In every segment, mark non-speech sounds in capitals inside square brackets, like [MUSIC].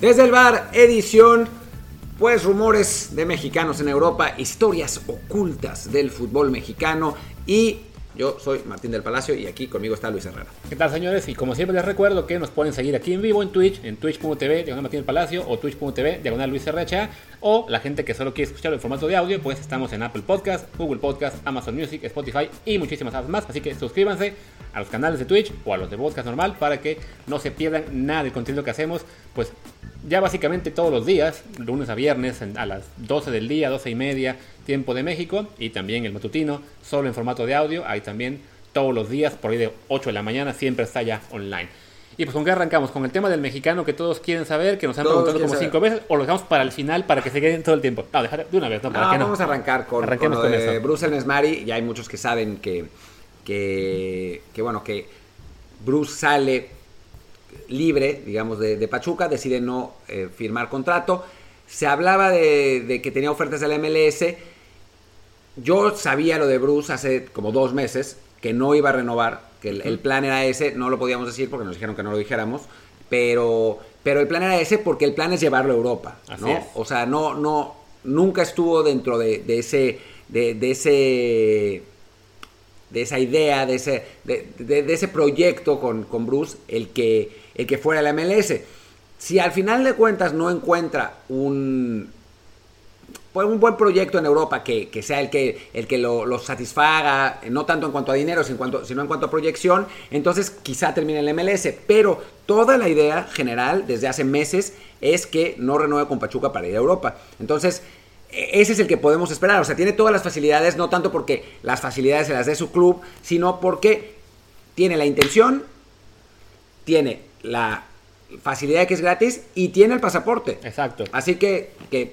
Desde el bar, edición, pues rumores de mexicanos en Europa, historias ocultas del fútbol mexicano y yo soy Martín del Palacio y aquí conmigo está Luis Herrera. ¿Qué tal señores? Y como siempre les recuerdo que nos pueden seguir aquí en vivo en Twitch, en twitch.tv, diagonal Martín del Palacio, o twitch.tv, diagonal Luis Herrera, o la gente que solo quiere escucharlo en formato de audio, pues estamos en Apple Podcast, Google Podcast, Amazon Music, Spotify y muchísimas más. Así que suscríbanse a los canales de Twitch o a los de podcast normal para que no se pierdan nada del contenido que hacemos, pues ya básicamente todos los días, lunes a viernes a las 12 del día, 12 y media, tiempo de México, y también el matutino, solo en formato de audio, ahí también todos los días, por ahí de 8 de la mañana, siempre está ya online. Y pues con qué arrancamos, con el tema del mexicano que todos quieren saber, que nos han preguntado como cinco veces, o lo dejamos para el final para que se queden todo el tiempo. No, dejar de una vez, ¿no? ¿Para no, vamos a arrancar con, con, lo de Bruce Nesmari, ya hay muchos que saben que, que, que bueno, que Bruce sale libre, digamos, de, Pachuca, decide no eh, firmar contrato. Se hablaba de, que tenía ofertas de la MLS. Yo sabía lo de Bruce hace como dos meses, que no iba a renovar, que el, plan era ese, no lo podíamos decir porque nos dijeron que no lo dijéramos, pero, pero el plan era ese porque el plan es llevarlo a Europa, ¿no? O sea, no, no, nunca estuvo dentro de, ese, de, ese de esa idea, de ese, de, ese proyecto con, con, Bruce, el que, el que fuera la MLS. Si al final de cuentas no encuentra un, pues un buen proyecto en Europa que, sea el que, el que lo, satisfaga, no tanto en cuanto a dinero, sino en cuanto, sino en cuanto a proyección, entonces quizá termine el MLS. Pero toda la idea general desde hace meses es que no renueve con Pachuca para ir a Europa. Entonces, e, ese es el que podemos esperar. O sea, tiene todas las facilidades, no tanto porque las facilidades se las dé su club, sino porque tiene la intención, tiene la facilidad de que es gratis y tiene el pasaporte. Exacto. Así que, que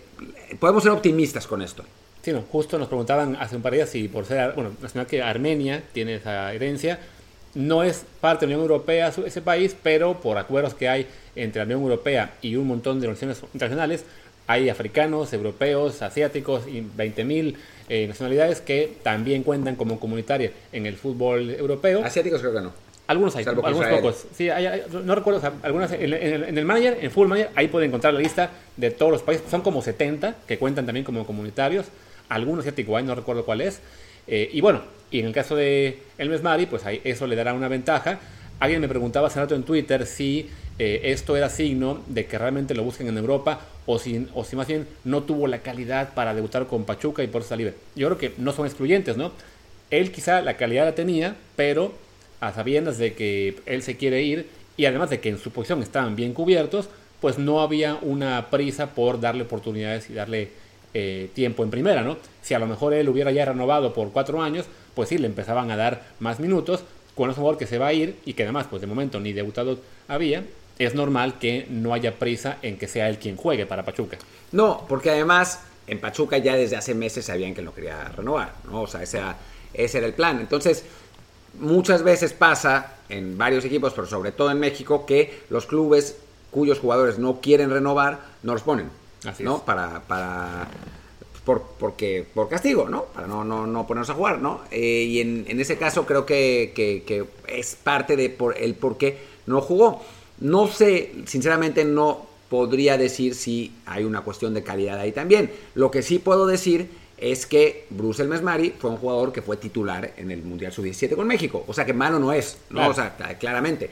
podemos ser optimistas con esto. Sí, no, justo nos preguntaban hace un par de días si por ser, bueno, nacional que Armenia tiene esa herencia, no es parte de la Unión Europea ese país, pero por acuerdos que hay entre la Unión Europea y un montón de organizaciones internacionales, hay africanos, europeos, asiáticos y 20.000 eh, nacionalidades que también cuentan como comunitarias en el fútbol europeo. Asiáticos creo que no. Algunos hay, algunos pocos. Sí, no recuerdo, algunas, en, el manager, en Full Manager, ahí pueden encontrar la lista de todos los países. Son como 70 que cuentan también como comunitarios. Algunos asiáticos hay, no recuerdo cuál es. Eh, y bueno, y en el caso de El Mesmari, pues ahí eso le dará una ventaja. Alguien me preguntaba hace rato en Twitter si eh, esto era signo de que realmente lo busquen en Europa o si, o si más bien no tuvo la calidad para debutar con Pachuca y por eso libre. Yo creo que no son excluyentes, ¿no? Él quizá la calidad la tenía, pero a sabiendas de que él se quiere ir y además de que en su posición estaban bien cubiertos, pues no había una prisa por darle oportunidades y darle eh, tiempo en primera, ¿no? Si a lo mejor él hubiera ya renovado por cuatro años, pues sí, le empezaban a dar más minutos, con un jugador que se va a ir y que además, pues de momento ni debutado había, es normal que no haya prisa en que sea él quien juegue para Pachuca. No, porque además en Pachuca ya desde hace meses sabían que no quería renovar, ¿no? O sea, ese era el plan. Entonces, muchas veces pasa en varios equipos, pero sobre todo en México, que los clubes cuyos jugadores no quieren renovar, no los ponen. Así ¿no? Para, para por, porque, por castigo, ¿no? Para no, no, no ponernos a jugar, ¿no? Eh, y en, en, ese caso creo que, que, es parte de por, el por qué no jugó. No sé, sinceramente no podría decir si hay una cuestión de calidad ahí también. Lo que sí puedo decir es que Bruce El Mesmari fue un jugador que fue titular en el Mundial Sub-17 con México. O sea que malo no es, ¿no? O sea, claramente.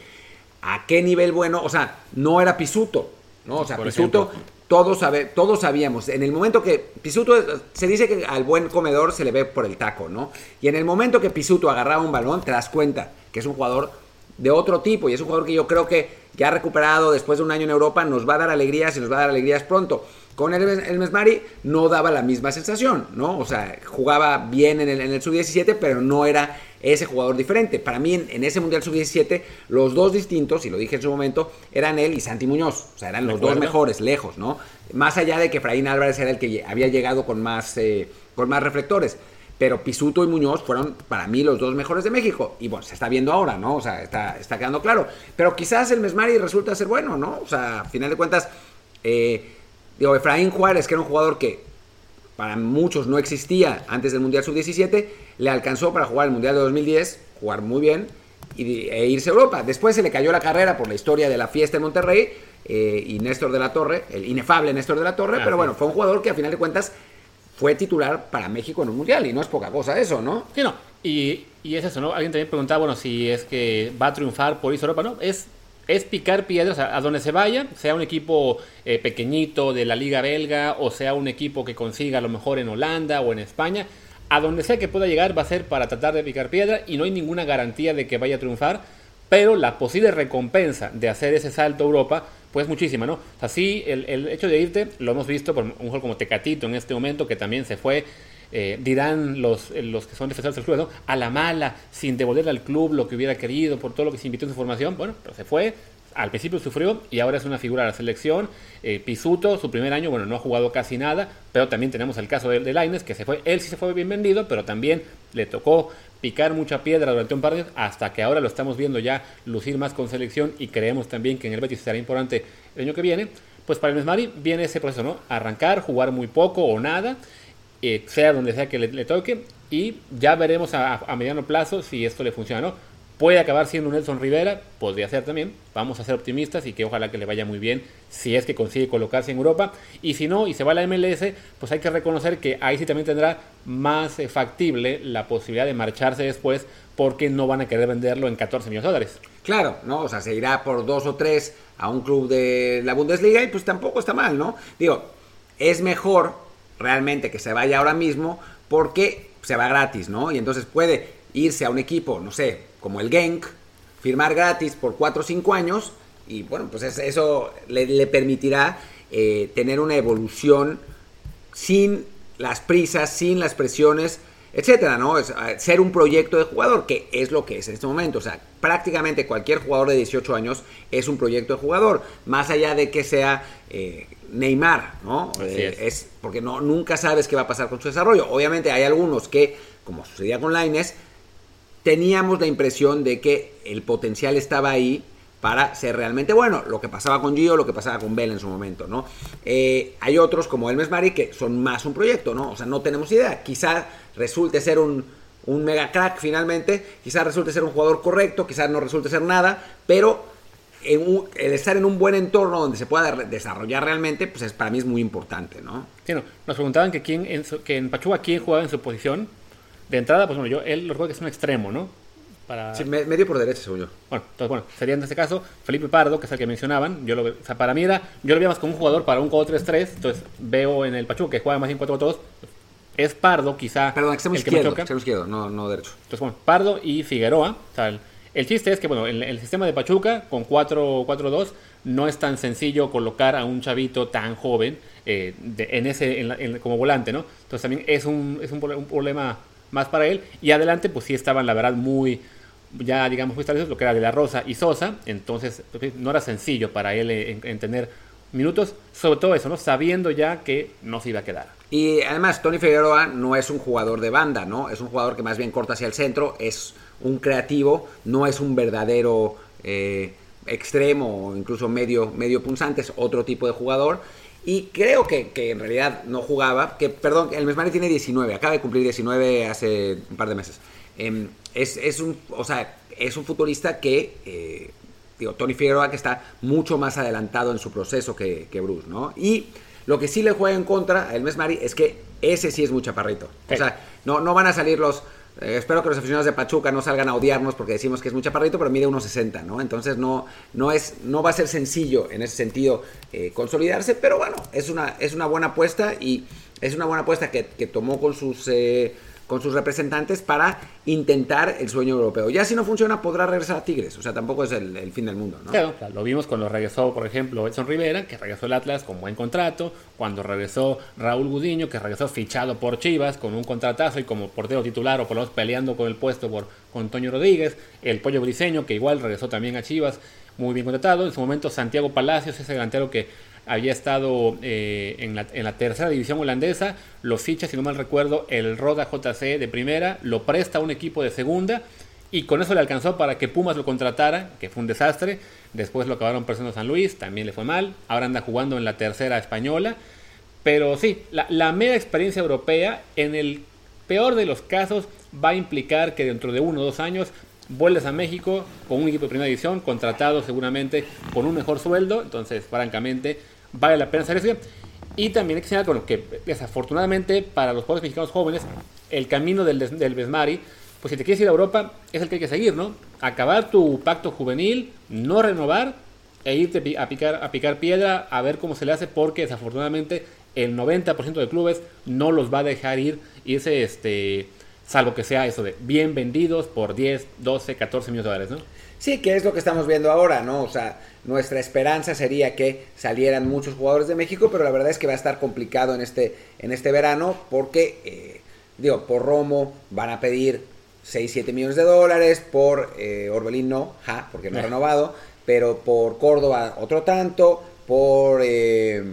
¿A qué nivel bueno? O sea, no era Pisuto, ¿no? O sea, Pisuto, todos, sabe, todos sabíamos. En el momento que Pisuto, se dice que al buen comedor se le ve por el taco, ¿no? Y en el momento que Pisuto agarraba un balón, te das cuenta que es un jugador de otro tipo y es un jugador que yo creo que ya ha recuperado después de un año en Europa, nos va a dar alegrías y nos va a dar alegrías pronto. Con el, el Mesmari no daba la misma sensación, ¿no? O sea, jugaba bien en el, en el sub-17, pero no era ese jugador diferente. Para mí, en, ese Mundial sub-17, los dos distintos, y lo dije en su momento, eran él y Santi Muñoz. O sea, eran los dos mejores, lejos, ¿no? Más allá de que Fraín Álvarez era el que había llegado con más, eh, con más reflectores. Pero Pisuto y Muñoz fueron para mí los dos mejores de México. Y bueno, se está viendo ahora, ¿no? O sea, está, está quedando claro. Pero quizás el Mesmari resulta ser bueno, ¿no? O sea, a final de cuentas, eh, Digo, Efraín Juárez, que era un jugador que para muchos no existía antes del Mundial Sub-17, le alcanzó para jugar el Mundial de 2010, jugar muy bien y, e irse a Europa. Después se le cayó la carrera por la historia de la fiesta en Monterrey eh, y Néstor de la Torre, el inefable Néstor de la Torre, pero bueno, fue un jugador que a final de cuentas fue titular para México en un mundial y no es poca cosa eso, ¿no? Sí, no. Y, y es eso, ¿no? Alguien también preguntaba, bueno, si es que va a triunfar por irse Europa, ¿no? Es, es picar piedras a, donde se vaya, sea un equipo eh, pequeñito de la liga belga o sea un equipo que consiga a lo mejor en Holanda o en España, a donde sea que pueda llegar va a ser para tratar de picar piedra y no hay ninguna garantía de que vaya a triunfar, pero la posible recompensa de hacer ese salto a Europa pues muchísima, ¿no? Así el, el, hecho de irte, lo hemos visto por un juego como Tecatito en este momento, que también se fue, eh, dirán los, los que son defensores del club. A la mala, sin devolverle al club lo que hubiera querido, por todo lo que se invitó en su formación, bueno, pero se fue, al principio sufrió y ahora es una figura de la selección. Eh, Pisuto, su primer año, bueno, no ha jugado casi nada, pero también tenemos el caso de, de que se fue, él sí se fue bien vendido, pero también le tocó picar mucha piedra durante un par de años, hasta que ahora lo estamos viendo ya lucir más con selección y creemos también que en el Betis será importante el año que viene. Pues para el Mesmari viene ese proceso, ¿no? Arrancar, jugar muy poco o nada, eh, sea donde sea que le, toque, y ya veremos a, mediano plazo si esto le funciona, ¿no? Puede acabar siendo Nelson Rivera, podría ser también. Vamos a ser optimistas y que ojalá que le vaya muy bien si es que consigue colocarse en Europa. Y si no, y se va a la MLS, pues hay que reconocer que ahí sí también tendrá más eh, factible la posibilidad de marcharse después porque no van a querer venderlo en 14 millones de dólares. Claro, ¿no? O sea, se irá por dos o tres a un club de la Bundesliga y pues tampoco está mal, ¿no? Digo, es mejor realmente que se vaya ahora mismo porque se va gratis, ¿no? Y entonces puede irse a un equipo, no sé, como el Genk, firmar gratis por 4 o 5 años y bueno, pues eso le, permitirá eh, tener una evolución sin las prisas, sin las presiones, etcétera, ¿no? Es, ser un proyecto de jugador, que es lo que es en este momento. O sea, prácticamente cualquier jugador de 18 años es un proyecto de jugador, más allá de que sea eh, Neymar, ¿no? Eh, es. porque no, nunca sabes qué va a pasar con su desarrollo. Obviamente hay algunos que, como sucedía con Laines, teníamos la impresión de que el potencial estaba ahí para ser realmente bueno. Lo que pasaba con Gio, lo que pasaba con Bell en su momento, ¿no? Eh, hay otros como el Mari que son más un proyecto, ¿no? O sea, no tenemos idea. Quizá resulte ser un, un mega crack finalmente, quizá resulte ser un jugador correcto, quizá no resulte ser nada, pero el estar en un buen entorno donde se pueda desarrollar realmente, pues es, para mí es muy importante, ¿no? Sí, nos preguntaban que, quién en, que en Pachuca quién jugaba en su posición de entrada, pues bueno, yo, él lo recuerdo que es un extremo, ¿no? Para... Sí, medio por derecha, según yo. Bueno, entonces, bueno, sería en este caso Felipe Pardo, que es el que mencionaban. Yo lo, o sea, para mí era, yo lo veía más como un jugador para un 4-3-3. Entonces veo en el Pachuca que juega más en 4-2. Es Pardo, quizá. Perdón, extremo izquierdo, extremo izquierdo, no, no derecho. Entonces, bueno, Pardo y Figueroa. O sea, el, chiste es que, bueno, el, el sistema de Pachuca con 4-4-2 no es tan sencillo colocar a un chavito tan joven eh, en ese, en como volante, ¿no? Entonces también es un, es un, un problema más para él. Y adelante, pues sí estaban, la verdad, muy, ya digamos, muy lo que era de la Rosa y Sosa. Entonces, no era sencillo para él en, tener minutos, sobre todo eso. Sabiendo ya que no se iba a quedar. Y además, Tony Figueroa no es un jugador de banda, ¿no? Es un jugador que más bien corta hacia el centro, es un creativo, no es un verdadero eh, extremo o incluso medio, medio punzante, es otro tipo de jugador. Y creo que, en realidad no jugaba, que perdón, el Mesmari tiene 19, acaba de cumplir 19 hace un par de meses. Em, es, un, o sea, es un futbolista que, eh, digo, Tony Figueroa que está mucho más adelantado en su proceso que, Bruce, ¿no? Y lo que sí le juega en contra a el Mesmari es que ese sí es muy chaparrito. O sea, no, no van a salir los eh, espero que los aficionados de Pachuca no salgan a odiarnos porque decimos que es muy chaparrito, pero mide 1.60, ¿no? Entonces no, no, es, no va a ser sencillo en ese sentido eh, consolidarse, pero bueno, es una, es una buena apuesta y es una buena apuesta que, que tomó con sus... Eh, con sus representantes para intentar el sueño europeo. Ya si no funciona, podrá regresar a Tigres. O sea, tampoco es el, fin del mundo. ¿no? Claro, lo vimos cuando regresó, por ejemplo, Edson Rivera, que regresó el Atlas con buen contrato. Cuando regresó Raúl Gudiño, que regresó fichado por Chivas con un contratazo y como portero titular o por lo menos peleando con el puesto por, con Antonio Rodríguez. El Pollo Briseño, que igual regresó también a Chivas, muy bien contratado. En su momento, Santiago Palacios, ese delantero que había estado eh, en, la, tercera división holandesa, lo ficha, si no mal recuerdo, el Roda JC de primera, lo presta a un equipo de segunda y con eso le alcanzó para que Pumas lo contratara, que fue un desastre. Después lo acabaron prestando San Luis, también le fue mal. Ahora anda jugando en la tercera española. Pero sí, la, la mera experiencia europea, en el peor de los casos, va a implicar que dentro de uno o dos años vuelves a México con un equipo de primera división, contratado seguramente con un mejor sueldo, entonces francamente vale la pena hacer. Y también hay que señalar que desafortunadamente para los jugadores mexicanos jóvenes, el camino del, del Besmari, pues si te quieres ir a Europa, es el que hay que seguir, ¿no? Acabar tu pacto juvenil, no renovar e irte a picar, a picar piedra, a ver cómo se le hace, porque desafortunadamente el 90% de clubes no los va a dejar ir, irse, este, salvo que sea eso de bien vendidos por 10, 12, 14 millones de dólares, ¿no? Sí, que es lo que estamos viendo ahora, ¿no? O sea, nuestra esperanza sería que salieran muchos jugadores de México, pero la verdad es que va a estar complicado en este, en este verano porque, eh, digo, por Romo van a pedir 6, 7 millones de dólares, por eh, Orbelín no, ja, porque no ha eh. renovado, pero por Córdoba otro tanto, por... Eh,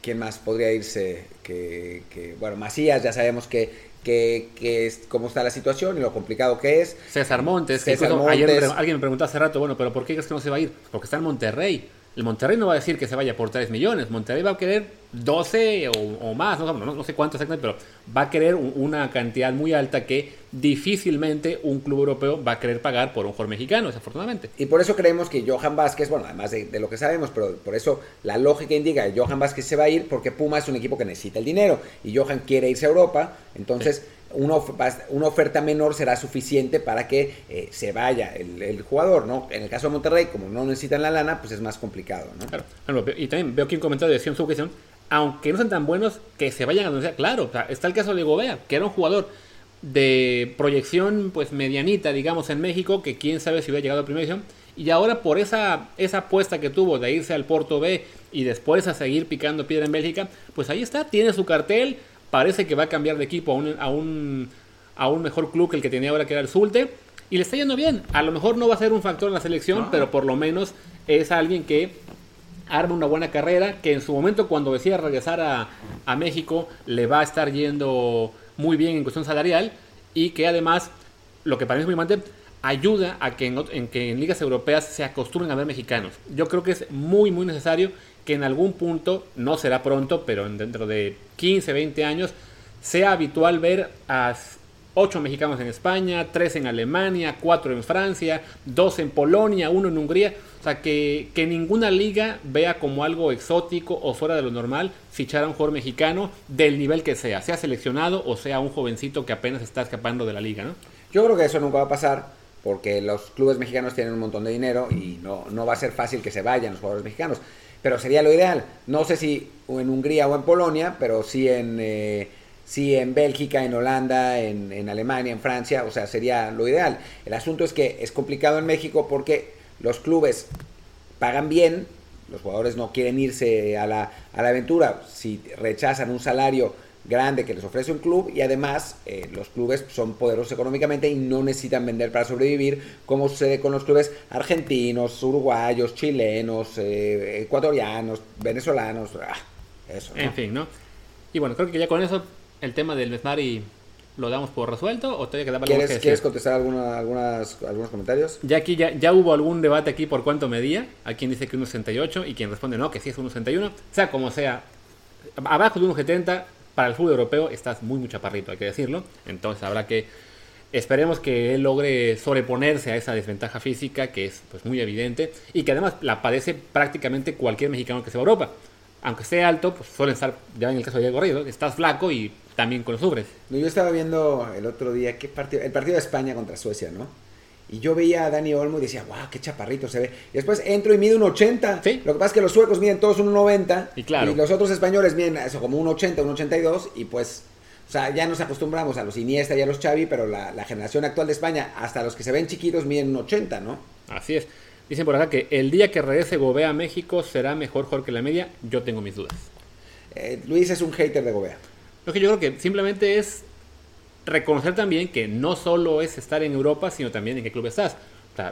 ¿Quién más podría irse? Que, que, bueno, Macías ya sabemos que que, que es, cómo está la situación y lo complicado que es. César Montes, César Montes. Ayer alguien me preguntó hace rato, bueno, pero ¿por qué crees que no se va a ir? Porque está en Monterrey. El Monterrey no va a decir que se vaya por 3 millones. Monterrey va a querer 12 o, más, no, no, sé cuánto exactamente, pero va a querer una cantidad muy alta que difícilmente un club europeo va a querer pagar por un jugador mexicano, desafortunadamente. Y por eso creemos que Johan Vázquez, bueno, además de, de, lo que sabemos, pero por eso la lógica indica que Johan Vázquez se va a ir porque Puma es un equipo que necesita el dinero y Johan quiere irse a Europa, entonces una, una, oferta menor será suficiente para que eh, se vaya el, jugador, ¿no? En el caso de Monterrey, como no necesitan la lana, pues es más complicado, ¿no? Claro. y también veo aquí un comentario de Sion Sucesión, aunque no sean tan buenos, que se vayan a sea. Claro, está el caso de Gobea, que era un jugador de proyección pues medianita, digamos, en México, que quién sabe si hubiera llegado a primera división, y ahora por esa, esa apuesta que tuvo de irse al Porto B y después a seguir picando piedra en Bélgica, pues ahí está, tiene su cartel, parece que va a cambiar de equipo a un, a un, a un mejor club que el que tenía ahora, que era el Zulte. Y le está yendo bien. A lo mejor no va a ser un factor en la selección, pero por lo menos es alguien que arma una buena carrera, que en su momento cuando decía regresar a, a México le va a estar yendo muy bien en cuestión salarial y que además, lo que para mí es muy importante, ayuda a que en, en, que en ligas europeas se acostumbren a ver mexicanos. Yo creo que es muy, muy necesario que en algún punto, no será pronto, pero dentro de 15, 20 años, sea habitual ver a 8 mexicanos en España, 3 en Alemania, 4 en Francia, 2 en Polonia, 1 en Hungría. O sea, que, que, ninguna liga vea como algo exótico o fuera de lo normal fichar a un jugador mexicano del nivel que sea, sea seleccionado o sea un jovencito que apenas está escapando de la liga, ¿no? Yo creo que eso nunca va a pasar porque los clubes mexicanos tienen un montón de dinero y no, no va a ser fácil que se vayan los jugadores mexicanos pero sería lo ideal. No sé si en Hungría o en Polonia, pero sí en, eh, en Bélgica, en Holanda, en, Alemania, en Francia, o sea, sería lo ideal. El asunto es que es complicado en México porque los clubes pagan bien, los jugadores no quieren irse a la, a la aventura, si rechazan un salario grande que les ofrece un club y además eh, los clubes son poderosos económicamente y no necesitan vender para sobrevivir como sucede con los clubes argentinos, uruguayos, chilenos, eh, ecuatorianos, venezolanos, ah, eso. En fin, ¿no? Y bueno, creo que ya con eso el tema del Mesmari lo damos por resuelto o todavía quedaba ¿Quieres, que ¿Quieres contestar alguna, algunas, algunos comentarios? Ya aquí ya, ya hubo algún debate aquí por cuánto medía. Hay quien dice que 1.68 y quien responde no, que sí es 1.61. Sea como sea, abajo de 1.70 para el fútbol europeo estás muy, muy chaparrito, hay que decirlo. Entonces habrá que. Esperemos que él logre sobreponerse a esa desventaja física que es pues, muy evidente y que además la padece prácticamente cualquier mexicano que se va a Europa. Aunque esté alto, pues suelen estar, ya en el caso de Diego Reyes, estás flaco y también con los ubres. Yo estaba viendo el otro día ¿qué partido, el partido de España contra Suecia, ¿no? Y yo veía a Dani Olmo y decía, wow, qué chaparrito se ve. Y después entro y mide un 80. ¿Sí? Lo que pasa es que los suecos miden todos un 90. Y, claro. y los otros españoles miden eso como un 80, un 82. Y pues, o sea, ya nos acostumbramos a los Iniesta y a los Xavi, pero la, generación actual de España, hasta los que se ven chiquitos, miden un 80, ¿no? Así es. Dicen por acá que el día que regrese Gobea a México será mejor jugador que la media. Yo tengo mis dudas. Eh, Luis es un hater de Gobea. Lo que yo creo que simplemente es reconocer también que no solo es estar en Europa, sino también en qué club estás.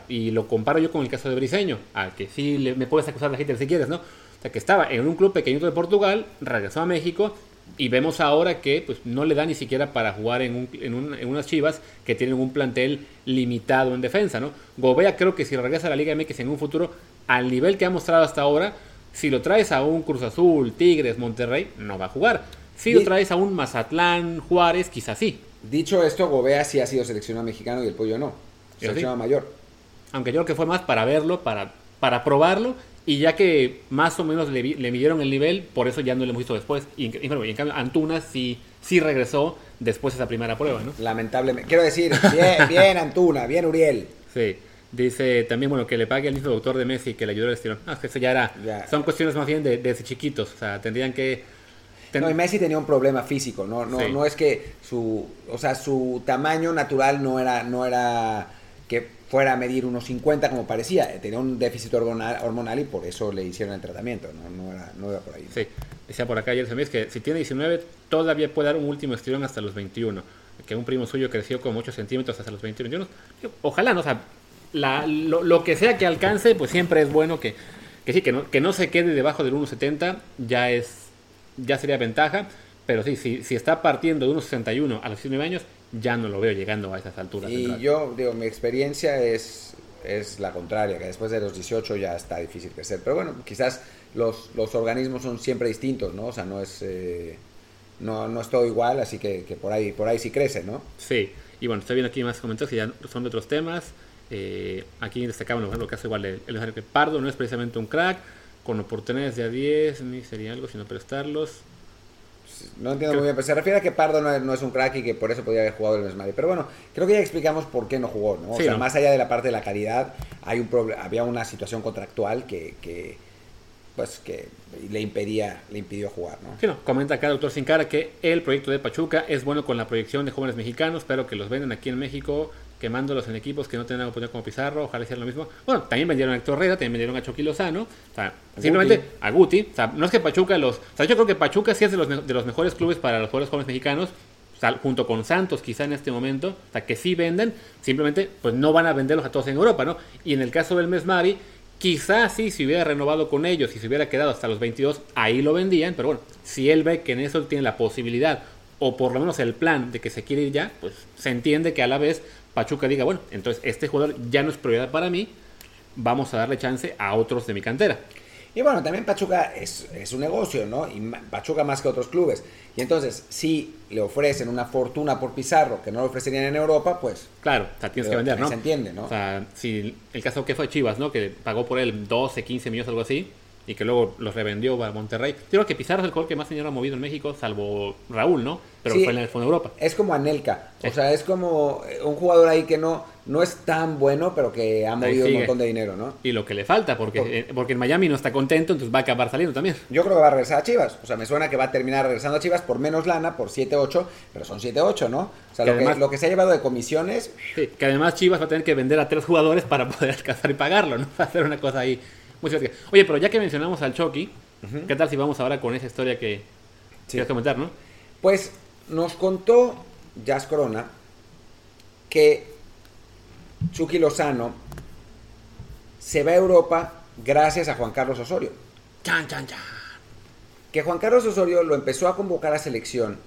y lo comparo yo con el caso de Briseño, al que sí me puedes acusar de hater si quieres, ¿no? O sea, que estaba en un club pequeñito de Portugal, regresó a México y vemos ahora que pues, no le da ni siquiera para jugar en, en, unas chivas que tienen un plantel limitado en defensa, ¿no? Gobea creo que si regresa a la Liga MX en un futuro, al nivel que ha mostrado hasta ahora, si lo traes a un Cruz Azul, Tigres, Monterrey, no va a jugar. Si lo traes a un Mazatlán, Juárez, quizás sí. Dicho esto, Gobea sí ha sido seleccionado mexicano y el pollo no. seleccionado mayor. Aunque yo creo que fue más para verlo, para, para probarlo, y ya que más o menos le, le midieron el nivel, por eso ya no lo hemos visto después. Y, y, en cambio, Antuna sí, sí regresó después de esa primera prueba, ¿no? Lamentablemente. Quiero decir, bien, [LAUGHS] bien Antuna, bien Uriel. Sí. Dice también, bueno, que le pague el mismo doctor de Messi que le ayudó al estirón. Ah, eso ya era. Son cuestiones más bien de, desde chiquitos. O sea, tendrían que. No, y Messi tenía un problema físico, no, no, no es que su, o sea, su tamaño natural no era, no era que fuera a medir unos 50 como parecía, tenía un déficit hormonal, hormonal y por eso le hicieron el tratamiento, no, no, era, no iba por ahí. Sí, decía por acá ayer es que si tiene 19 todavía puede dar un último estirón hasta los 21, que un primo suyo creció como 8 centímetros hasta los 21. Ojalá, no, o sea, la, lo, que sea que alcance, pues siempre es bueno que, que sí, que no, que no se quede debajo del 1,70, ya es ya sería ventaja, pero sí, si, si está partiendo de 1,61 a los 19 años, ya no lo veo llegando a esas alturas. Y yo digo, mi experiencia es, es la contraria, que después de los 18 ya está difícil crecer. Pero bueno, quizás los, los organismos son siempre distintos, ¿no? O sea, no es... Eh, no, no es todo igual, así que, que, por ahí por ahí sí crece, ¿no? Sí, y bueno, estoy viendo aquí más comentarios que ya son de otros temas. Eh, aquí destacaba lo que hace igual el, el que Pardo no es precisamente un crack, con oportunidades de a 10 ni sería algo sino prestarlos. No entiendo muy bien, pero se refiere a que Pardo no es, un crack y que por eso podría haber jugado el Mesmari. Pero bueno, creo que ya explicamos por qué no jugó, ¿no? O sea, más allá de la parte de la calidad, hay un había una situación contractual que, que pues que le impedía le impidió jugar ¿no? Sí, no. comenta acá el doctor Sincara que el proyecto de Pachuca es bueno con la proyección de jóvenes mexicanos pero que los venden aquí en México quemándolos en equipos que no tienen oportunidad como Pizarro, ojalá hicieran lo mismo. Bueno, también vendieron a Héctor Herrera, también vendieron a Chucky Lozano, o sea, simplemente a Guti. O sea, no es que Pachuca los. O sea, yo creo que Pachuca sí es de los, de los mejores clubes para los jugadores jóvenes mexicanos, o sea, junto con Santos quizá en este momento, o sea, que sí venden, simplemente pues no van a venderlos a todos en Europa, ¿no? Y en el caso del Mesmari, quizás sí, si hubiera renovado con ellos y si hubiera quedado hasta los 22, ahí lo vendían, pero bueno, si él ve que en eso tiene la posibilidad o por lo menos el plan de que se quiere ir ya, pues se entiende que a la vez Pachuca diga, bueno, entonces este jugador ya no es prioridad para mí, vamos a darle chance a otros de mi cantera. Y bueno, también Pachuca es, un negocio, ¿no? Y Pachuca más que otros clubes. Y entonces, si le ofrecen una fortuna por Pizarro que no lo ofrecerían en Europa, pues... Claro, o sea, tienes que vender, ¿no? Se entiende, ¿no? O sea, si el caso que fue Chivas, ¿no? Que pagó por él 12, 15 millones, algo así y que luego los revendió a Monterrey. Creo que Pizarro es el jugador que más dinero ha movido en México, salvo Raúl, ¿no? Pero fue en el Fondo Europa. Es como Anelka. O sea, es como un jugador ahí que no, no es tan bueno, pero que ha movido un montón de dinero, ¿no? Y lo que le falta, porque, eh, porque en Miami no está contento, entonces va a acabar saliendo también. Yo creo que va a regresar a Chivas. O sea, me suena que va a terminar regresando a Chivas por menos lana, por 7-8, pero son 7-8, ¿no? O sea, lo, que, lo, que, se ha llevado de comisiones. Sí, que además Chivas va a tener que vender a tres jugadores para poder [LAUGHS] alcanzar y pagarlo, ¿no? [LAUGHS] Va a hacer una cosa ahí Oye, pero ya que mencionamos al Chucky, ¿qué tal si vamos ahora con esa historia que quieres comentar, no? Pues nos contó Jazz Corona que Chucky Lozano se va a Europa gracias a Juan Carlos Osorio. Chan, chan, chan. Que Juan Carlos Osorio lo empezó a convocar a selección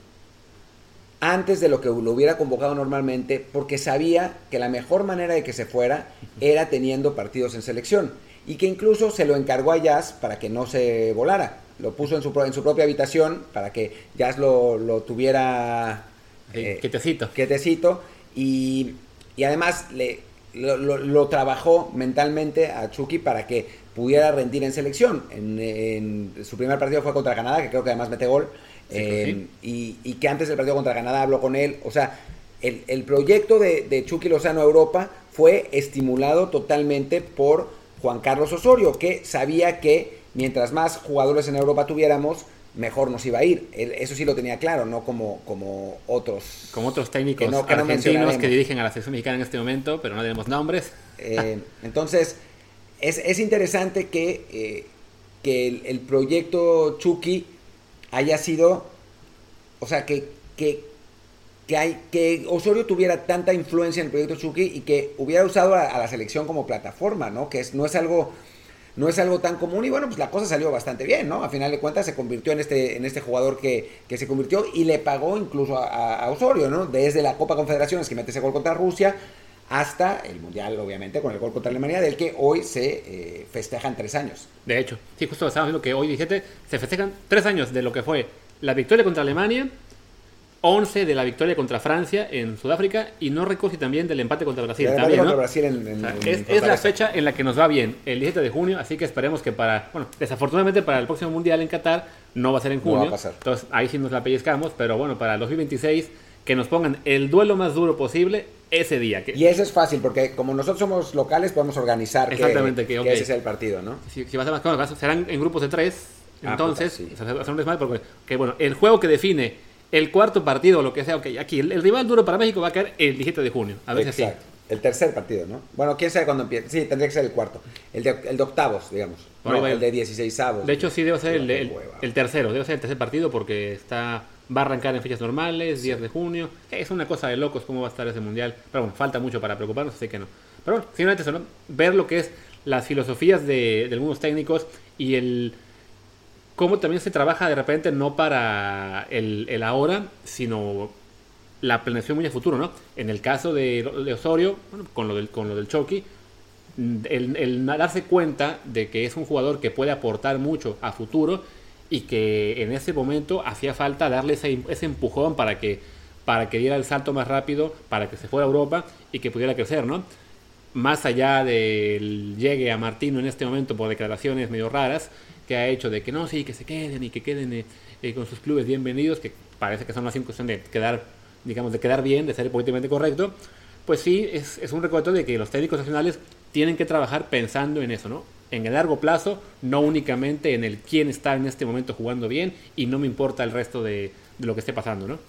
antes de lo que lo hubiera convocado normalmente porque sabía que la mejor manera de que se fuera era teniendo partidos en selección y que incluso se lo encargó a Jazz para que no se volara. Lo puso en su, en su propia habitación para que Jazz lo, lo tuviera... Eh, quietecito. Quietecito. Y, y además le, lo, trabajó mentalmente a Chucky para que pudiera rendir en selección. En, su primer partido fue contra Canadá, que creo que además mete gol. Eh, y, y, que antes del partido contra Canadá habló con él. O sea, el, el proyecto de, de Chucky Lozano a Europa fue estimulado totalmente por Juan Carlos Osorio, que sabía que mientras más jugadores en Europa tuviéramos, mejor nos iba a ir. eso sí lo tenía claro, no como, como otros. Como otros técnicos argentinos que dirigen a la selección mexicana en este momento, pero no tenemos nombres. Eh, [LAUGHS] entonces, es, interesante que, eh, que el, proyecto Chucky haya sido. O sea, que, que que, hay, que Osorio tuviera tanta influencia en el proyecto Chucky y que hubiera usado a, la selección como plataforma, ¿no? Que es, no es algo no es algo tan común y bueno, pues la cosa salió bastante bien, ¿no? A final de cuentas se convirtió en este, en este jugador que, se convirtió y le pagó incluso a, Osorio, ¿no? Desde la Copa Confederaciones que mete ese gol contra Rusia hasta el Mundial, obviamente, con el gol contra Alemania, del que hoy se eh, festejan tres años. De hecho, sí, justo estábamos viendo que hoy, dijiste, se festejan tres años de lo que fue la victoria contra Alemania, 11 de la victoria contra Francia en Sudáfrica y no si también del empate contra Brasil. También, contra ¿no? Brasil en, en, O sea, en es, es la fecha en la que nos va bien, el 17 de junio, así que esperemos que para, bueno, desafortunadamente para el próximo Mundial en Qatar no va a ser en No va a junio, pasar. entonces ahí sí nos la pellizcamos, pero bueno, para el 2026 que nos pongan el duelo más duro posible ese día. Que, Y eso es fácil, porque como nosotros somos locales, podemos organizar que- Exactamente, que, que, ok. ese sea el partido, ¿no? si, si va a ser más claro, serán en grupos de tres, Ah, entonces, puta, sí. ser un desmadre porque, que bueno, el juego que define el cuarto partido o lo que sea, ok, aquí el, el rival duro para México va a caer el 17 de junio, a así. Exacto. El tercer partido, ¿no? Bueno, quién sabe cuándo empieza. Sí, tendría que ser el cuarto. El de, el de octavos, digamos. No, va el de 16 avos. De hecho, sí debe ser el, el- el tercero, debe ser el tercer partido porque está va a arrancar en fechas normales, 10 de junio. Es una cosa de locos cómo va a estar ese mundial. Pero bueno, falta mucho para preocuparnos, así que no. Pero bueno, simplemente eso, ¿no? ver lo que es las filosofías de, de algunos técnicos y el cómo también se trabaja de repente no para el, el ahora, sino la planeación muy a futuro, ¿no? En el caso de, de Osorio, bueno, con lo del, con lo del Chucky, el, el darse cuenta de que es un jugador que puede aportar mucho a futuro y que en ese momento hacía falta darle ese, ese empujón para que, para que diera el salto más rápido, para que se fuera a Europa y que pudiera crecer, ¿no? Más allá del llegue a Martino en este momento por declaraciones medio raras que ha hecho de que no, sí, que se queden y que queden eh, eh, con sus clubes bienvenidos, que parece que son más en cuestión de quedar, digamos, de quedar bien, de ser políticamente correcto, pues sí, es, es un recuerdo de que los técnicos nacionales tienen que trabajar pensando en eso, ¿no? En el largo plazo, no únicamente en el quién está en este momento jugando bien y no me importa el resto de, de lo que esté pasando, ¿no?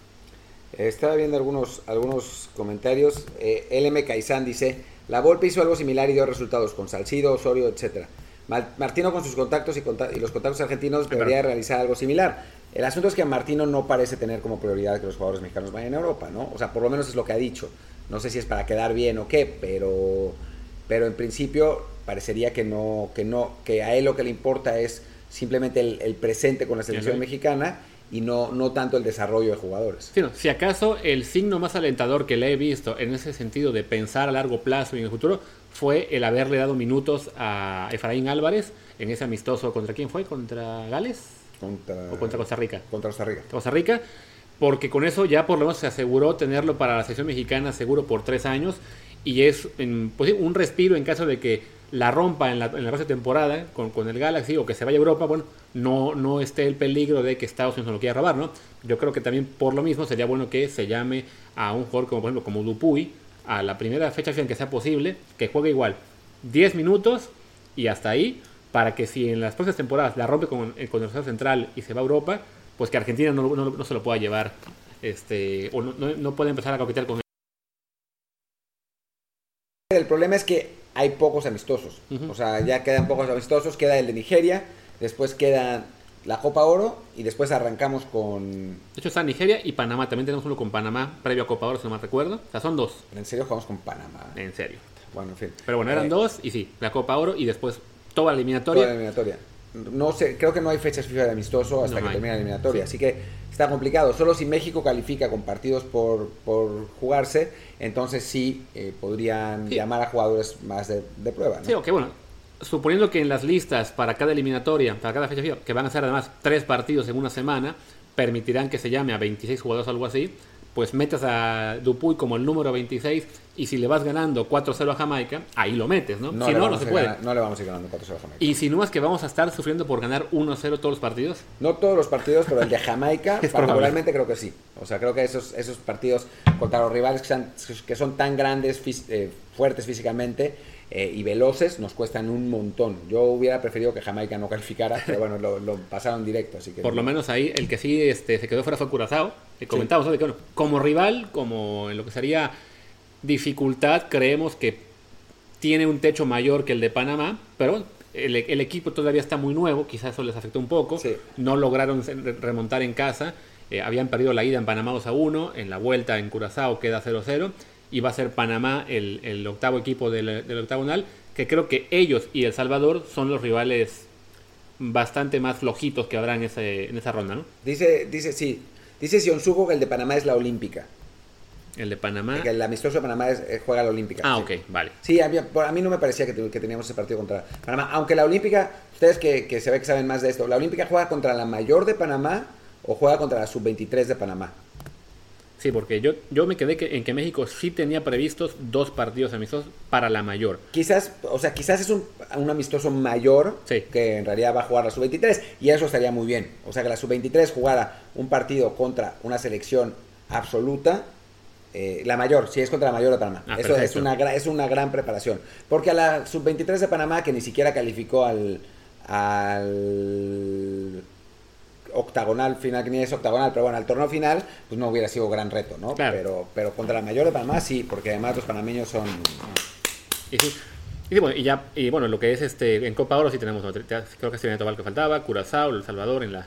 Eh, Estaba viendo algunos, algunos comentarios. Eh, LM Caizán dice: La Volpe hizo algo similar y dio resultados con Salcido, Osorio, etcétera. Martino con sus contactos y, conta- y los contactos argentinos debería realizar algo similar. El asunto es que Martino no parece tener como prioridad que los jugadores mexicanos vayan a Europa, ¿no? O sea, por lo menos es lo que ha dicho. No sé si es para quedar bien o qué, pero, pero en principio parecería que no, que no, que a él lo que le importa es simplemente el, el presente con la selección Ajá. mexicana y no, no tanto el desarrollo de jugadores. Sí, no, si acaso el signo más alentador que le he visto en ese sentido de pensar a largo plazo y en el futuro fue el haberle dado minutos a Efraín Álvarez en ese amistoso contra quién fue, contra Gales Contra, o contra Costa Rica. contra Costa Rica. Costa Rica, porque con eso ya por lo menos se aseguró tenerlo para la selección mexicana seguro por tres años y es en- pues un respiro en caso de que la rompa en la, en la próxima temporada con, con el Galaxy o que se vaya a Europa, bueno, no, no esté el peligro de que Estados Unidos no lo quiera robar, ¿no? Yo creo que también por lo mismo sería bueno que se llame a un jugador como por ejemplo como Dupuy a la primera fecha en que sea posible, que juegue igual 10 minutos y hasta ahí, para que si en las próximas temporadas la rompe con, con el Reserva Central y se va a Europa, pues que Argentina no, no- no se lo pueda llevar, este, o no, no, puede empezar a coquetear con él. El problema es que hay pocos amistosos. O sea, ya quedan pocos amistosos. Queda el de Nigeria, después queda la Copa Oro y después arrancamos con... De hecho está Nigeria y Panamá, también tenemos uno con Panamá, previo a Copa Oro, si no mal recuerdo. O sea, son dos, En serio jugamos con Panamá. en serio. Bueno, en fin. Pero bueno, eran Eh, dos y sí, la Copa Oro y después toda la toda eliminatoria. la eliminatoria. No sé, creo que no hay fechas FIFA de amistoso hasta No que hay. termine la eliminatoria. Sí. Así que está complicado. Solo si México califica con partidos por, por jugarse, entonces sí eh, podrían Sí. llamar a jugadores más de, de prueba. ¿no? Sí, ok, bueno. Suponiendo que en las listas para cada eliminatoria, para cada fecha que van a ser además tres partidos en una semana, permitirán que se llame a 26 jugadores o algo así, pues metas a Dupuy como el número 26 y si le vas ganando 4-0 a Jamaica, ahí lo metes, ¿no? No si le no, no vamos se a puede. ganar- no le vamos a ir ganando 4-0 a Jamaica. Y si no es que vamos a estar sufriendo por ganar 1-0 todos los partidos. No todos los partidos, pero el de Jamaica, [LAUGHS] particularmente creo que sí. O sea, creo que esos, esos partidos contra los rivales que, sean- que son tan grandes, eh, fuertes físicamente eh, y veloces, nos cuestan un montón. Yo hubiera preferido que Jamaica no calificara, pero bueno, lo, lo pasaron directo. Así que Por lo menos ahí el que sí este, se quedó fuera fue Curazao. Que comentamos, ¿no? de que bueno, como rival, como en lo que sería dificultad, creemos que tiene un techo mayor que el de Panamá, pero bueno, el, el equipo todavía está muy nuevo, quizás eso les afectó un poco. Sí. No lograron remontar en casa. eh, habían perdido la ida en Panamá 2 a 1, en la vuelta en Curazao queda 0-0 y va a ser Panamá el, el octavo equipo del, del octagonal, que creo que ellos y El Salvador son los rivales bastante más flojitos que habrá en, ese, en esa ronda, ¿no? Dice, dice, sí, dice Sionsugo que el de Panamá es la Olímpica. El de Panamá. El amistoso de Panamá es- eh, juega la Olímpica. Ah, sí. ok, vale. Sí, a mí no me parecía que, que teníamos ese partido contra Panamá. Aunque la Olímpica, ustedes que, que se ve que saben más de esto, ¿la Olímpica juega contra la mayor de Panamá o juega contra la sub-23 de Panamá? Sí, porque yo, yo me quedé que, en que México sí tenía previstos dos partidos amistosos para la mayor. Quizás, o sea, quizás es un, un amistoso mayor Sí. que en realidad va a jugar la sub-23 y eso estaría muy bien. O sea, que la sub-23 jugara un partido contra una selección absoluta. eh, la mayor, si es contra la mayor de Panamá. Ah, eso es una, es una gran preparación. Porque a la sub-23 de Panamá, que ni siquiera calificó al, al octagonal final, que ni es octagonal, pero bueno, al torneo final, pues no hubiera sido gran reto, ¿no? Claro. Pero, pero contra la mayor de Panamá sí, porque además los panameños son... Y sí. Y, sí, bueno, y ya, y bueno, lo que es este, en Copa Oro sí tenemos, ya creo que es Trinidad y Tobago que faltaba, Curazao, El Salvador en la,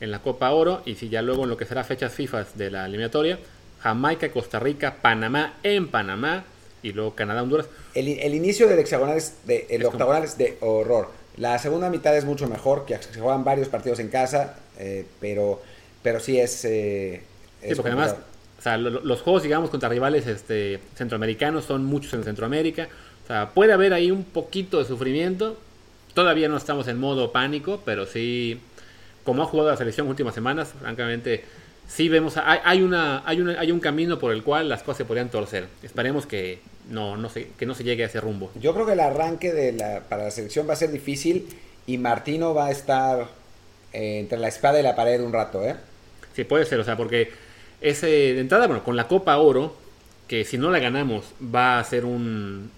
en la Copa Oro, y si ya luego en lo que será fechas FIFA de la eliminatoria, Jamaica, Costa Rica, Panamá en Panamá, y luego Canadá, Honduras. El, el inicio del hexagonal es de, el Es como- octagonal es de horror. La segunda mitad es mucho mejor, que se juegan varios partidos en casa, eh, pero, pero sí es... eh, Sí, es porque además, o sea, lo- lo- los juegos, digamos, contra rivales este, centroamericanos son muchos en Centroamérica. O sea, puede haber ahí un poquito de sufrimiento. Todavía no estamos en modo pánico, pero sí, como ha jugado la selección últimas semanas, francamente, sí vemos, hay, hay, una, hay, una, hay un camino por el cual las cosas se podrían torcer. Esperemos que no, no se, que no se llegue a ese rumbo. Yo creo que el arranque de la, para la selección va a ser difícil y Martino va a estar eh, entre la espada y la pared un rato, ¿eh? Sí, puede ser, o sea, porque ese, de entrada, bueno, con la Copa Oro, que si no la ganamos va a ser un,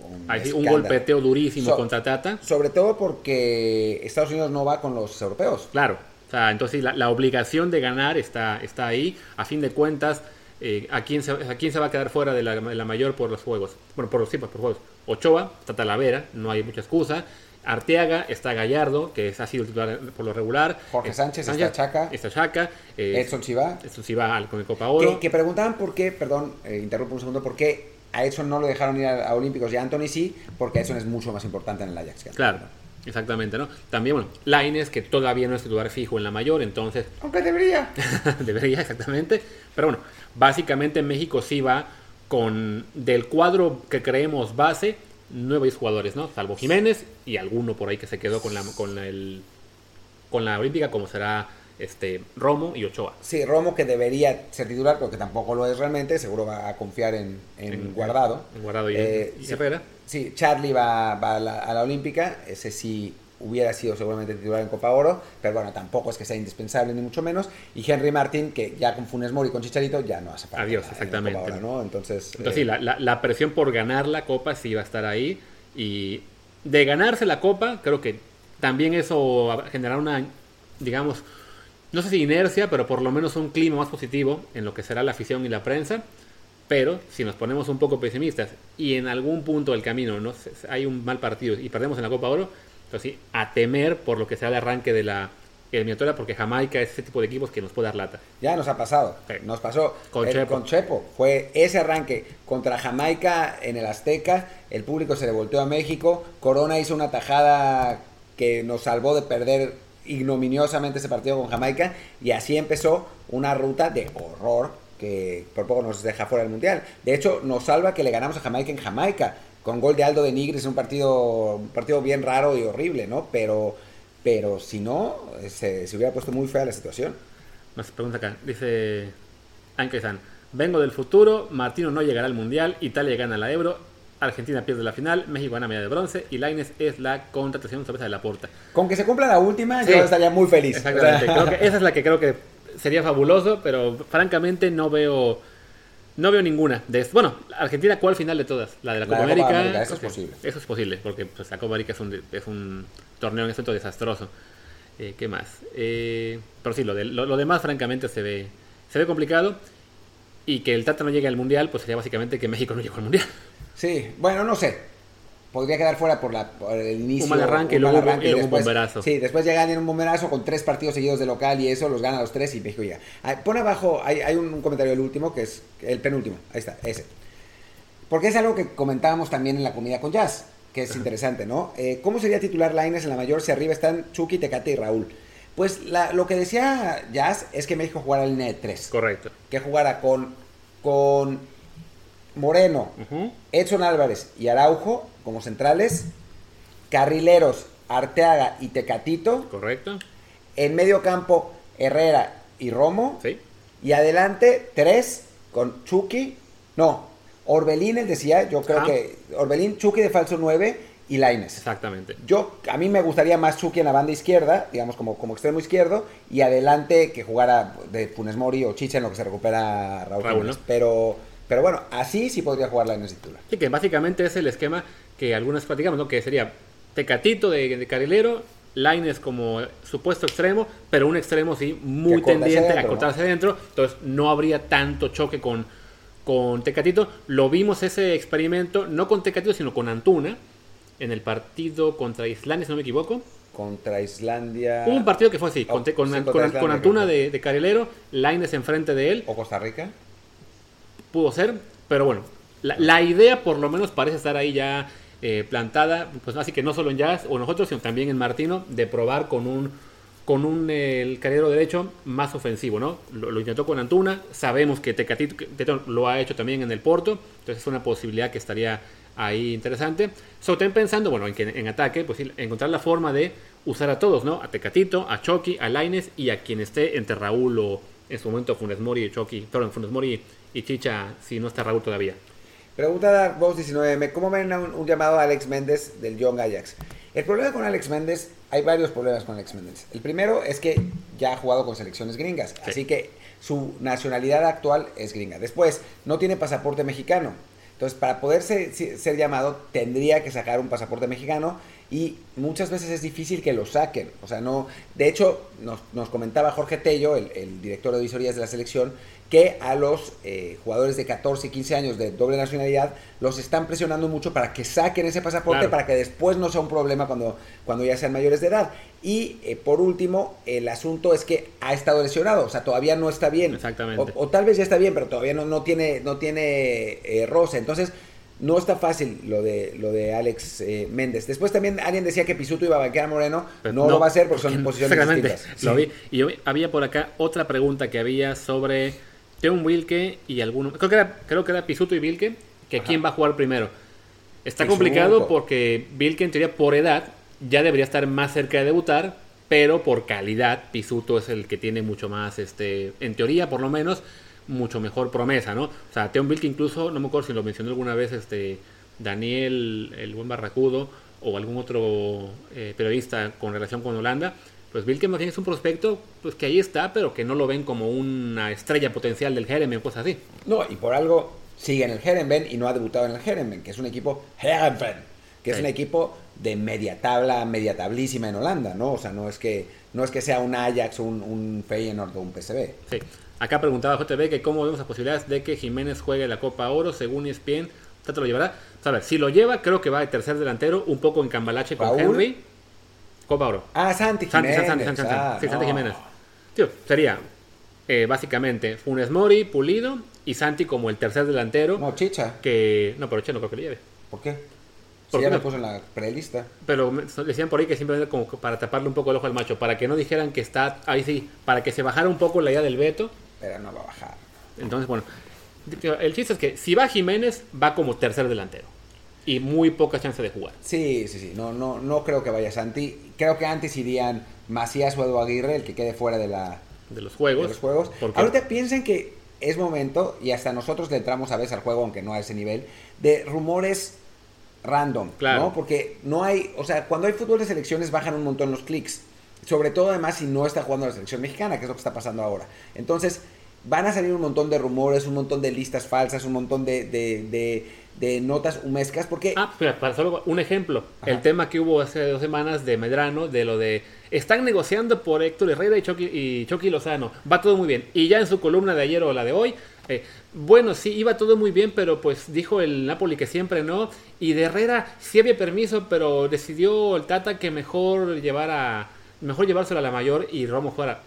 Un un golpeteo durísimo So- contra Tata. Sobre todo porque Estados Unidos no va con los europeos. Claro, o sea, entonces la, la obligación de ganar está, está ahí. A fin de cuentas, eh, ¿a, quién se, ¿a quién se va a quedar fuera de la, de la mayor por los juegos? Bueno, por los sí, por juegos. Ochoa, está Talavera, no hay mucha excusa. Arteaga, está Gallardo, que es- ha sido titular por lo regular. Jorge Eh, Sánchez, está Chaca. Está Chaca. eh, Edson Chiva. Edson al- con el Copa Oro. Que, que preguntaban por qué, perdón, eh, interrumpo un segundo, por qué a Edson no lo dejaron ir a, a Olímpicos y a Anthony sí, porque Edson es mucho más importante en el Ajax. que Claro, exactamente, ¿no? También, bueno, Laines, que todavía no es titular fijo en la mayor, entonces [LAUGHS] Aunque debería. [LAUGHS] Debería, exactamente. Pero bueno, básicamente México sí va con del cuadro que creemos base, nueve jugadores, ¿no? Salvo Jiménez y alguno por ahí que se quedó con la con el con la Olímpica, como será este Romo y Ochoa. Sí, Romo que debería ser titular, pero que tampoco lo es realmente, seguro va a confiar en, en En- Guardado. en Guardado y- Eh, y Herrera. Sí, Charlie va, va a, la, a la Olímpica, ese sí hubiera sido seguramente titular en Copa Oro, pero bueno, tampoco es que sea indispensable ni mucho menos. Y Henry Martín, que ya con Funes Mori y con Chicharito ya no hace falta. Adiós, en exactamente. Copa Oro, ¿no? Entonces, Entonces eh, sí, la, la- la presión por ganar la copa sí va a estar ahí. Y de ganarse la copa, creo que también eso va a generar una, digamos, no sé si inercia, pero por lo menos un clima más positivo en lo que será la afición y la prensa. Pero si nos ponemos un poco pesimistas y en algún punto del camino ¿no? Hay un mal partido y perdemos en la Copa Oro, entonces sí, a temer por lo que será el arranque de la eliminatoria, porque Jamaica es ese tipo de equipos que nos puede dar lata. Ya nos ha pasado. Sí. Nos pasó Con eh, Chepo. con Chepo. Fue ese arranque contra Jamaica en el Azteca. El público se le volteó a México. Corona hizo una tajada que nos salvó de perder ignominiosamente ese partido con Jamaica. Y así empezó una ruta de horror que por poco nos deja fuera del Mundial. De hecho, nos salva que le ganamos a Jamaica en Jamaica. Con gol de Aldo de Nigris, un partido, un partido bien raro y horrible, ¿no? Pero, pero si no, se, se hubiera puesto muy fea la situación. Nos pregunta acá, dice Anke San, vengo del futuro, Martino no llegará al Mundial, Italia gana la Euro, Argentina pierde la final, México gana medalla de bronce y Laines es la contratación sorpresa de la porta. Con que se cumpla la última, Sí. yo estaría muy feliz. Exactamente, creo que esa es la que creo que sería fabuloso, pero francamente no veo no veo ninguna. De, bueno, Argentina, ¿cuál final de todas? La de la La Copa de Copa América. América, eso es Sí, posible. Eso es posible, porque pues, la Copa América es un, es un torneo en efecto desastroso. Eh, ¿Qué más? Eh, pero sí, lo, de- lo, lo demás francamente se ve, se ve complicado. Y que el Tata no llegue al Mundial, pues sería básicamente que México no llegó al Mundial. Sí, bueno, no sé. Podría quedar fuera por, la, por el inicio. Un mal arranque y mal luego- arranque y luego un después- bomberazo. Sí, después llegan en un bomberazo con tres partidos seguidos de local y eso los gana los tres y México llega. Ah, Pon abajo, hay, hay un, un comentario del último que es el penúltimo. Ahí está, ese. Porque es algo que comentábamos también en la comida con Jazz, que es interesante, ¿no? Eh, ¿Cómo sería titular Laines en la mayor si arriba están Chucky, Tecate y Raúl? Pues la- lo que decía Jazz es que México jugara línea de tres. Correcto. Que jugara con, con Moreno. Edson Álvarez y Araujo como centrales, carrileros Arteaga y Tecatito, Correcto. en medio campo Herrera y Romo, Sí. y adelante tres con Chucky, no, Orbelín él decía, yo creo Ah. que Orbelín, Chucky de falso 9 y Laines. Exactamente. Yo, a mí me gustaría más Chucky en la banda izquierda, digamos como, como extremo izquierdo, y adelante que jugara de Funes Mori o Chicha en lo que se recupera Raúl, Raúl, pero, pero bueno, así sí podría jugar Laines titular. Sí, que básicamente es el esquema que algunas platicamos, ¿no? Que sería Tecatito de, de carrilero, Laines como supuesto extremo, pero un extremo sí muy tendiente a cortarse adentro. Entonces no habría tanto choque con, con Tecatito. Lo vimos ese experimento, no con Tecatito, sino con Antuna, en el partido contra Islandia, si no me equivoco. Contra Islandia Hubo un partido que fue así, con, Oh, con, sí, con- contra con Islandia, Antuna de, de carrilero, Laines enfrente de él, o Costa Rica. Pudo ser, pero bueno, la, idea por lo menos parece estar ahí ya eh, plantada, pues así que no solo en Jazz o nosotros, sino también en Martino, de probar con un con un el carrilero derecho más ofensivo, ¿no? Lo, intentó con Antuna, sabemos que Tecatito lo ha hecho también en el Porto, entonces es una posibilidad que estaría ahí interesante. Todo pensando, bueno, en que en ataque, pues encontrar la forma de usar a todos, ¿no? A Tecatito, a Chucky, a Laines y a quien esté entre Raúl o en su momento Funes Mori Chucky, perdón, Funes Mori y Chicha, si no está Raúl todavía. Pregunta Voz 19M, ¿cómo ven un, un llamado a Alex Méndez del Young Ajax? El problema con Alex Méndez, hay varios problemas con Alex Méndez. El primero es que ya ha jugado con selecciones gringas, Sí. así que su nacionalidad actual es gringa. Después, no tiene pasaporte mexicano. Entonces, para poder ser, ser llamado, tendría que sacar un pasaporte mexicano y muchas veces es difícil que lo saquen. O sea, no. De hecho, nos, nos comentaba Jorge Tello, el, el director de visorías de la selección, que a los eh, jugadores de 14 y 15 años de doble nacionalidad los están presionando mucho para que saquen ese pasaporte Claro. para que después no sea un problema cuando, cuando ya sean mayores de edad. Y eh, por último, el asunto es que ha estado lesionado, o sea, todavía no está bien. Exactamente. O, o tal vez ya está bien, pero todavía no, no tiene, no tiene eh, roce. Entonces, no está fácil lo de, lo de Alex eh, Méndez. Después también alguien decía que Pisuto iba a banquear a Moreno. Pero no, lo va a hacer porque son posiciones distintas. Lo Sí. vi. Y yo- había por acá otra pregunta que había sobre Teon Wilke y alguno. Creo que era, creo que era Pisuto y Wilke. Que Ajá. quién va a jugar primero. Está Pisuto. complicado porque Wilke, en teoría, por edad, ya debería estar más cerca de debutar. Pero por calidad, Pisuto es el que tiene mucho más, este, en teoría, por lo menos, mucho mejor promesa, ¿no? O sea, Teon Wilke incluso, no me acuerdo si lo mencionó alguna vez, este, Daniel, el buen Barracudo, o algún otro eh, periodista con relación con Holanda, pues más bien es un prospecto pues que ahí está, pero que no lo ven como una estrella potencial del Jeremy o cosas así. No, y por algo sigue en el Herenben y no ha debutado en el Herenben, que es un equipo Herenben, que es Sí. un equipo de media tabla, media tablísima en Holanda, ¿no? O sea, no es que, no es que sea un Ajax, un, un Feyenoord o un PSV. Sí. Acá preguntaba JB que cómo vemos las posibilidades de que Jiménez juegue la Copa Oro, según ESPN, ¿te lo llevará? O sea, a ver, si lo lleva, creo que va de tercer delantero, un poco en cambalache con. Henry. Copa Oro. Ah, Santi Santi, Jiménez. Santi, Santi, Santi, ah, sí, Santi no. Jiménez. Tío, sería eh, básicamente Funes Mori, Pulido y Santi como el tercer delantero. No, Chicha. Que. No, pero Che no creo que lo lleve. ¿Por qué? ¿Por Si qué ya lo puso en la prelista. Pero me- decían por ahí que simplemente como para taparle un poco el ojo al macho, para que no dijeran que está ahí sí, para que se bajara un poco la idea del veto. Pero no va a bajar. Entonces, bueno, el chiste es que si va Jiménez, va como tercer delantero. Y muy poca chance de jugar. Sí, sí, sí. No, no, no creo que vaya Santi. Creo que antes irían Macías o Edu Aguirre, el que quede fuera de la, De los juegos. de los juegos. Ahorita piensen que es momento, y hasta nosotros le entramos a veces al juego, aunque no a ese nivel, de rumores random, Claro. ¿no? Porque no hay, o sea, cuando hay fútbol de selecciones bajan un montón los clics. Sobre todo además si no está jugando la selección mexicana, que es lo que está pasando ahora. Entonces, van a salir un montón de rumores, un montón de listas falsas, un montón de, de, de- de notas humescas, porque... Ah, pero para solo un ejemplo, Ajá. el tema que hubo hace dos semanas de Medrano, de lo de están negociando por Héctor Herrera y Chucky, y Chucky Lozano, va todo muy bien. Y ya en su columna de ayer o la de hoy, eh, bueno, sí, iba todo muy bien, pero pues dijo el Napoli que siempre no. Y de Herrera sí había permiso, pero decidió el Tata que mejor llevara, mejor llevárselo a la mayor y Romo fuera.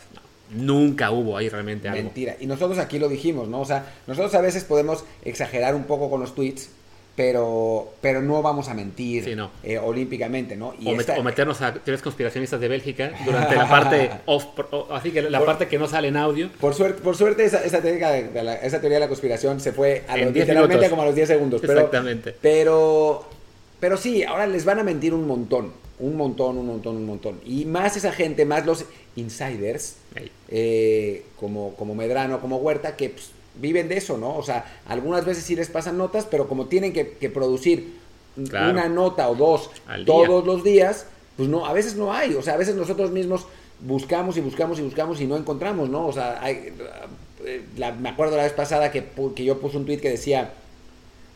Nunca hubo ahí realmente algo. Mentira. Y nosotros aquí lo dijimos, ¿no? O sea, nosotros a veces podemos exagerar un poco con los tweets, pero, pero no vamos a mentir Sí, no. eh, olímpicamente, ¿no? Y O, met- esta- o meternos a teorías conspiracionistas de Bélgica durante la parte [LAUGHS] off, o- así que la Por- parte que no sale en audio. Por suerte, por suerte esa, esa teoría de, la, esa teoría de la conspiración se fue a los, 10 literalmente minutos. como a los 10 segundos. Pero, Exactamente. Pero, pero sí, ahora les van a mentir un montón. Un montón, un montón, un montón. Y más esa gente, más los insiders, eh, como, como Medrano, como Huerta, que pues, viven de eso, ¿no? O sea, algunas veces sí les pasan notas, pero como tienen que, producir una nota o dos todos los días, pues no, a veces no hay. O sea, a veces nosotros mismos buscamos y buscamos y buscamos y no encontramos, ¿no? O sea, hay, eh, me acuerdo la vez pasada que, que yo puse un tweet que decía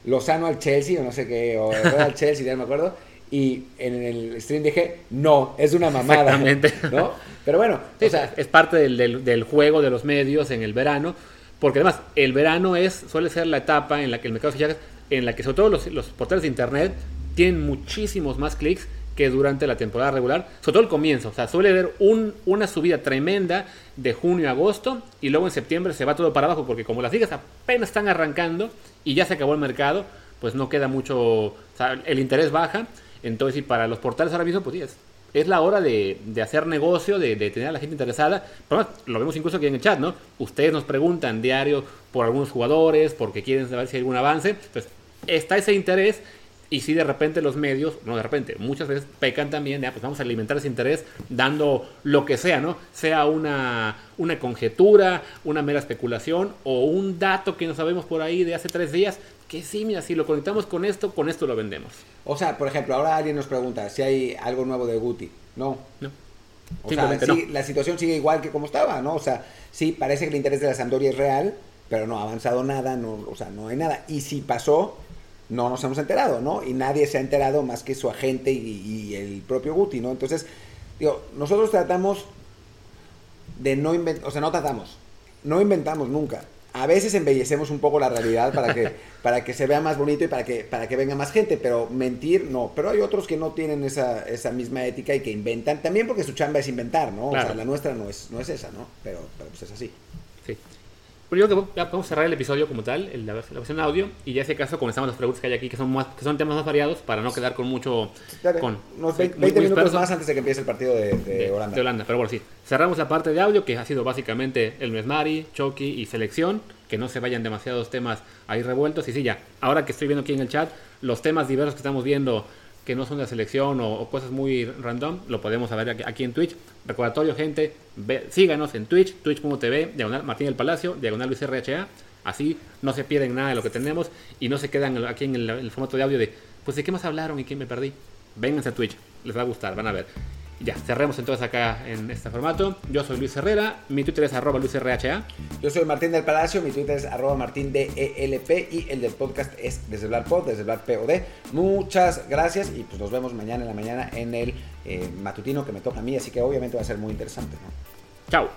Lozano al Chelsea, o no sé qué, o [LAUGHS] al Chelsea, ya no me acuerdo. Y en el stream dije, no, es una mamada. Exactamente. ¿no? Pero bueno, o sea, es parte del, del, juego de los medios en el verano. Porque además, el verano es suele ser la etapa en la que el mercado de fichajes, en la que sobre todo los, los portales de internet tienen muchísimos más clics que durante la temporada regular, sobre todo el comienzo. O sea, suele haber un, una subida tremenda de junio a agosto y luego en septiembre se va todo para abajo porque como las ligas apenas están arrancando y ya se acabó el mercado, pues no queda mucho, o sea, el interés baja. Entonces, y para los portales ahora mismo, pues es, es la hora de, de hacer negocio, de, de, tener a la gente interesada. Pero lo vemos incluso aquí en el chat, ¿no? Ustedes nos preguntan diario por algunos jugadores, porque quieren saber si hay algún avance. Pues está ese interés y si de repente los medios, no de repente, muchas veces pecan también, ya, pues vamos a alimentar ese interés dando lo que sea, ¿no? Sea una, una conjetura, una mera especulación o un dato que no sabemos por ahí de hace tres días, que sí, mira, si lo conectamos con esto, con esto lo vendemos. O sea, por ejemplo, ahora alguien nos pregunta si hay algo nuevo de Guti. No. No. O sea, sí, la situación sigue igual que como estaba, ¿no? O sea, sí, parece que el interés de la Sampdoria es real, pero no ha avanzado nada, no, o sea, no hay nada. Y si pasó, no nos hemos enterado, ¿no? Y nadie se ha enterado más que su agente y, el propio Guti, ¿no? Entonces, digo, nosotros tratamos de no inventar, o sea, no tratamos, no inventamos nunca. A veces embellecemos un poco la realidad para que, [LAUGHS] para que se vea más bonito y para que, para que venga más gente, pero mentir no. Pero hay otros que no tienen esa, esa misma ética y que inventan, también porque su chamba es inventar, ¿no? O sea, la nuestra no es, no es esa, ¿no? Pero, pero pues es así. Sí. Pero yo creo que ya podemos cerrar el episodio como tal, la, versión audio, y ya en ese caso comenzamos las preguntas que hay aquí, que son, más, que son temas más variados, para no quedar con mucho... con, unos 20, minutos más antes de que empiece el partido de, Holanda. De Holanda, pero bueno, sí. Cerramos la parte de audio, que ha sido básicamente el Mesmari, Chucky y selección, que no se vayan demasiados temas ahí revueltos. Y sí, ya, ahora que estoy viendo aquí en el chat, los temas diversos que estamos viendo que no son de selección o, cosas muy random, lo podemos ver aquí, en Twitch. Recordatorio, gente, síganos en Twitch, twitch.tv, diagonal Martín del Palacio, diagonal Luis RHA. Así no se pierden nada de lo que tenemos y no se quedan aquí en el, formato de audio de, pues de qué más hablaron y quién me perdí. Vénganse a Twitch, les va a gustar, van a ver. Ya, cerremos entonces acá en este formato. Yo soy Luis Herrera, mi Twitter es arroba LuisRHA. Yo soy Martín del Palacio, mi Twitter es arroba Martín DELP y el del podcast es desde Black Pod, desde Black POD. Muchas gracias y pues nos vemos mañana en la mañana en el eh, matutino que me toca a mí, así que obviamente va a ser muy interesante. Chao.